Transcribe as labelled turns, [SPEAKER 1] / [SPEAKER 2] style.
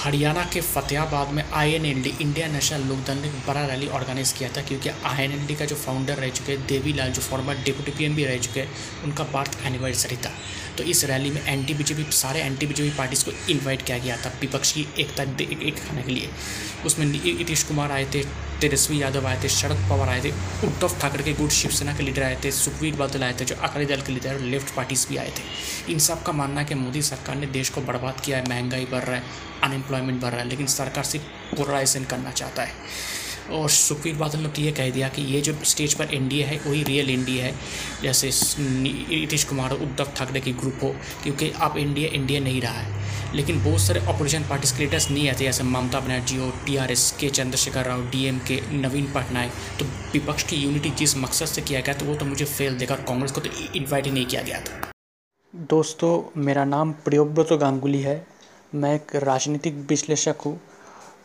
[SPEAKER 1] हरियाणा के फतेहाबाद में INLD India national Lokdal ने बड़ा रैली ऑर्गेनाइज किया था क्योंकि आईएनएलडी का जो फाउंडर रह चुके हैं देवीलाल जो फॉर्मर डिप्टी पीएम भी रह चुके हैं उनका बर्थ एनिवर्सरी था। तो इस रैली में एंटी बीजेपी सारे एंटी बीजेपी पार्टीज़ को इन्वाइट किया गया था विपक्ष की एकता एक, एक खाने के लिए। उसमें नीतीश कुमार आए थे तेजस्वी यादव आए थे, शरद पवार आए थे, उद्धव ठाकरे के गुट शिवसेना के लीडर आए थे सुखवीर बादल आए थे, जो अकाली दल के लीडर, लेफ़्ट पार्टीज़ भी आए थे। इन सब का मानना है कि मोदी सरकार ने देश को बर्बाद किया है, महँगाई बढ़ रहा है अनएम्प्लॉयमेंट बढ़ रहा है, लेकिन सरकार सिर्फ़ पोलराइजेशन करना चाहता है। और सुखवीर बादल ने तो ये कह दिया कि ये जो स्टेज पर एनडीए है, वही रियल इंडिया है। जैसे नीतीश कुमार उद्धव ठाकरे की ग्रुप हो, क्योंकि अब इंडिया इंडिया नहीं रहा है। लेकिन बहुत सारे अपोजिशन पार्टीज़ के लीडर्स नहीं आते, जैसे ममता बनर्जी हो टी आर एस के, चंद्रशेखर राव डी एम के, नवीन पटनायक। तो विपक्ष की यूनिटी जिस मकसद से किया गया तो वो तो मुझे फेल देगा और कांग्रेस को तो इन्वाइट ही नहीं किया गया था।
[SPEAKER 2] दोस्तों, मेरा नाम प्रियोव्रत गांगुली है। मैं एक राजनीतिक विश्लेषक हूँ।